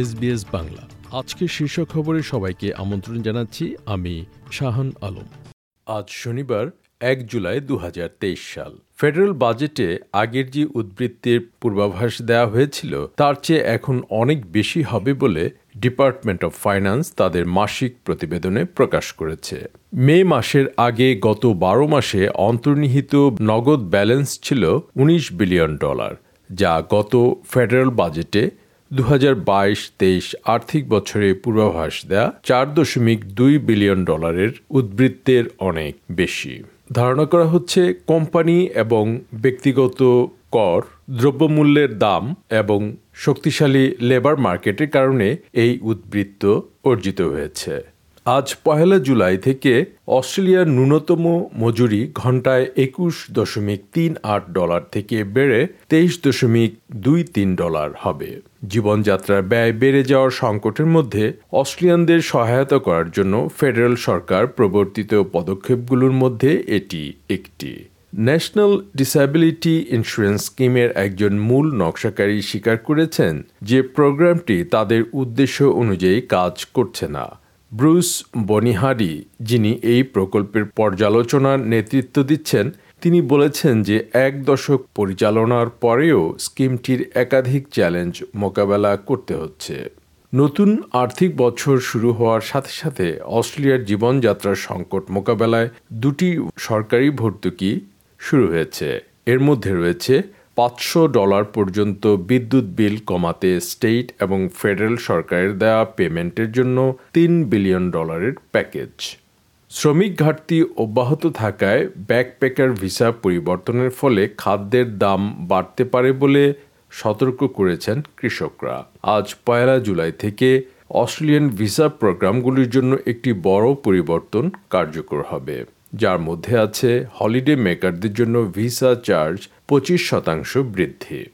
SBS Bangla. আজকের শীর্ষ খবরে সবাইকে আমন্ত্রণ জানাচ্ছি আমি শাহান আলম। আজ শনিবার, এক জুলাই দুহাজার তেইশ সাল। ফেডারেল বাজেটে আগের যে উদ্বৃত্তির পূর্বাভাস দেওয়া হয়েছিল, তার চেয়ে এখন অনেক বেশি হবে বলে ডিপার্টমেন্ট অফ ফাইন্যান্স তাদের মাসিক প্রতিবেদনে প্রকাশ করেছে। মে মাসের আগে গত বারো মাসে অন্তর্নিহিত নগদ ব্যালেন্স ছিল ১৯ বিলিয়ন ডলার, যা গত ফেডারেল বাজেটে দু হাজার বাইশ তেইশ আর্থিক বছরে পূর্বাভাস দেয়া চার দশমিক দুই বিলিয়ন ডলারের উদ্বৃত্তের অনেক বেশি। ধারণা করা হচ্ছে কোম্পানি এবং ব্যক্তিগত কর, দ্রব্যমূল্যের দাম এবং শক্তিশালী লেবার মার্কেটের কারণে এই উদ্বৃত্ত অর্জিত হয়েছে। আজ পহেলা জুলাই থেকে অস্ট্রেলিয়ার ন্যূনতম মজুরি ঘন্টায় একুশ দশমিক তিন আট ডলার থেকে বেড়ে তেইশ দশমিক দুই তিন ডলার হবে। জীবনযাত্রার ব্যয় বেড়ে যাওয়ার সংকটের মধ্যে অস্ট্রেলিয়ানদের সহায়তা করার জন্য ফেডারেল সরকার প্রবর্তিত পদক্ষেপগুলোর মধ্যে এটি একটি। ন্যাশনাল ডিসাবিলিটি ইন্স্যুরেন্স স্কিমের একজন মূল নকশাকারী স্বীকার করেছেন যে প্রোগ্রামটি তাদের উদ্দেশ্য অনুযায়ী কাজ করছে না। ব্রুস বনিহারি, যিনি এই প্রকল্পের পর্যালোচনার নেতৃত্ব দিচ্ছেন, তিনি বলেছেন যে এক দশক পরিচালনার পরেও স্কিমটির একাধিক চ্যালেঞ্জ মোকাবেলা করতে হচ্ছে। নতুন আর্থিক বছর শুরু হওয়ার সাথে সাথে অস্ট্রেলিয়ার জীবনযাত্রার সংকট মোকাবেলায় দুটি সরকারি ভর্তুকি শুরু হয়েছে। এর মধ্যে রয়েছে পাঁচশো ডলার পর্যন্ত বিদ্যুৎ বিল কমাতে স্টেট এবং ফেডারেল সরকারের দেওয়া পেমেন্টের জন্য তিন বিলিয়ন ডলারের প্যাকেজ। শ্রমিক ঘাটতি অব্যাহত থাকায় ব্যাকপ্যাকার ভিসা পরিবর্তনের ফলে খাদ্যের দাম বাড়তে পারে বলে সতর্ক করেছেন কৃষকরা। আজ পয়লা জুলাই থেকে অস্ট্রেলিয়ান ভিসা প্রোগ্রামগুলির জন্য একটি বড় পরিবর্তন কার্যকর হবে। যার মধ্যে আছে হলিডে মেকারদের জন্য ভিসা চার্জ পঁচিশ শতাংশ বৃদ্ধি।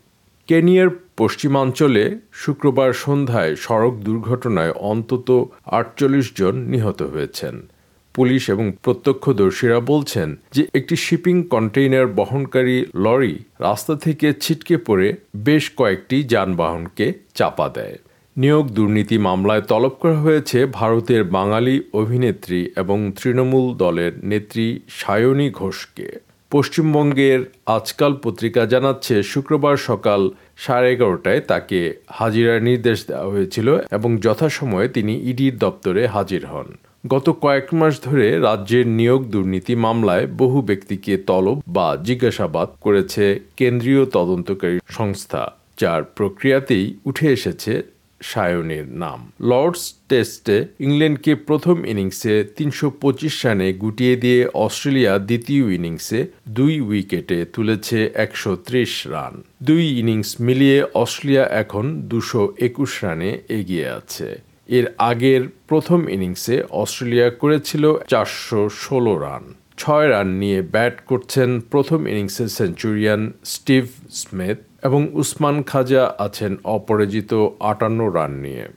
কেনিয়ার পশ্চিমাঞ্চলে শুক্রবার সন্ধ্যায় সড়ক দুর্ঘটনায় অন্তত আটচল্লিশ জন নিহত হয়েছেন। পুলিশ এবং প্রত্যক্ষদর্শীরা বলছেন যে একটি শিপিং কন্টেইনার বহনকারী লরি রাস্তা থেকে ছিটকে পড়ে বেশ কয়েকটি যানবাহনকে চাপা দেয়। নিয়োগ দুর্নীতি মামলায় তলব করা হয়েছে ভারতের বাঙালি অভিনেত্রী এবং তৃণমূল দলের নেত্রী সায়নী ঘোষকে। পশ্চিমবঙ্গের আজকাল পত্রিকা জানাচ্ছে, শুক্রবার সকাল সাড়ে এগারোটায় তাকে হাজিরার নির্দেশ দেওয়া হয়েছিল এবং যথাসময়ে তিনি ইডির দপ্তরে হাজির হন। গত কয়েক মাস ধরে রাজ্যের নিয়োগ দুর্নীতি মামলায় বহু ব্যক্তিকে তলব বা জিজ্ঞাসাবাদ করেছে কেন্দ্রীয় তদন্তকারী সংস্থা। যার প্রক্রিয়াতেই উঠে এসেছে সায়নের নাম। লর্ডস টেস্টে ইংল্যান্ডকে প্রথম ইনিংসে তিনশো পঁচিশ রানে গুটিয়ে দিয়ে অস্ট্রেলিয়া দ্বিতীয় ইনিংসে দুই উইকেটে তুলেছে একশো ত্রিশ রান। দুই ইনিংস মিলিয়ে অস্ট্রেলিয়া এখন দুশো একুশ রানে এগিয়ে আছে। এর আগের প্রথম ইনিংসে অস্ট্রেলিয়া করেছিল চারশো ষোলো রান। ছয় রান নিয়ে ব্যাট করছেন প্রথম ইনিংসের সেঞ্চুরিয়ান স্টিভ স্মিথ। এবং উসমান খাজা আছেন অপরাজিত আটান্ন রান নিয়ে।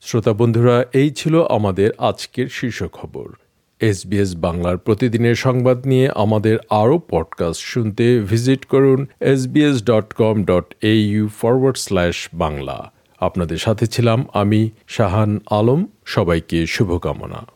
শ্রোতা বন্ধুরা, এই ছিল আমাদের আজকের শীর্ষ খবর। এসবিএস বাংলার প্রতিদিনের সংবাদ নিয়ে আমাদের আরও পডকাস্ট শুনতে ভিজিট করুন SBS dot com dot A U forward slash Bangla. আপনাদের সাথে ছিলাম আমি শাহান আলম। সবাইকে শুভকামনা।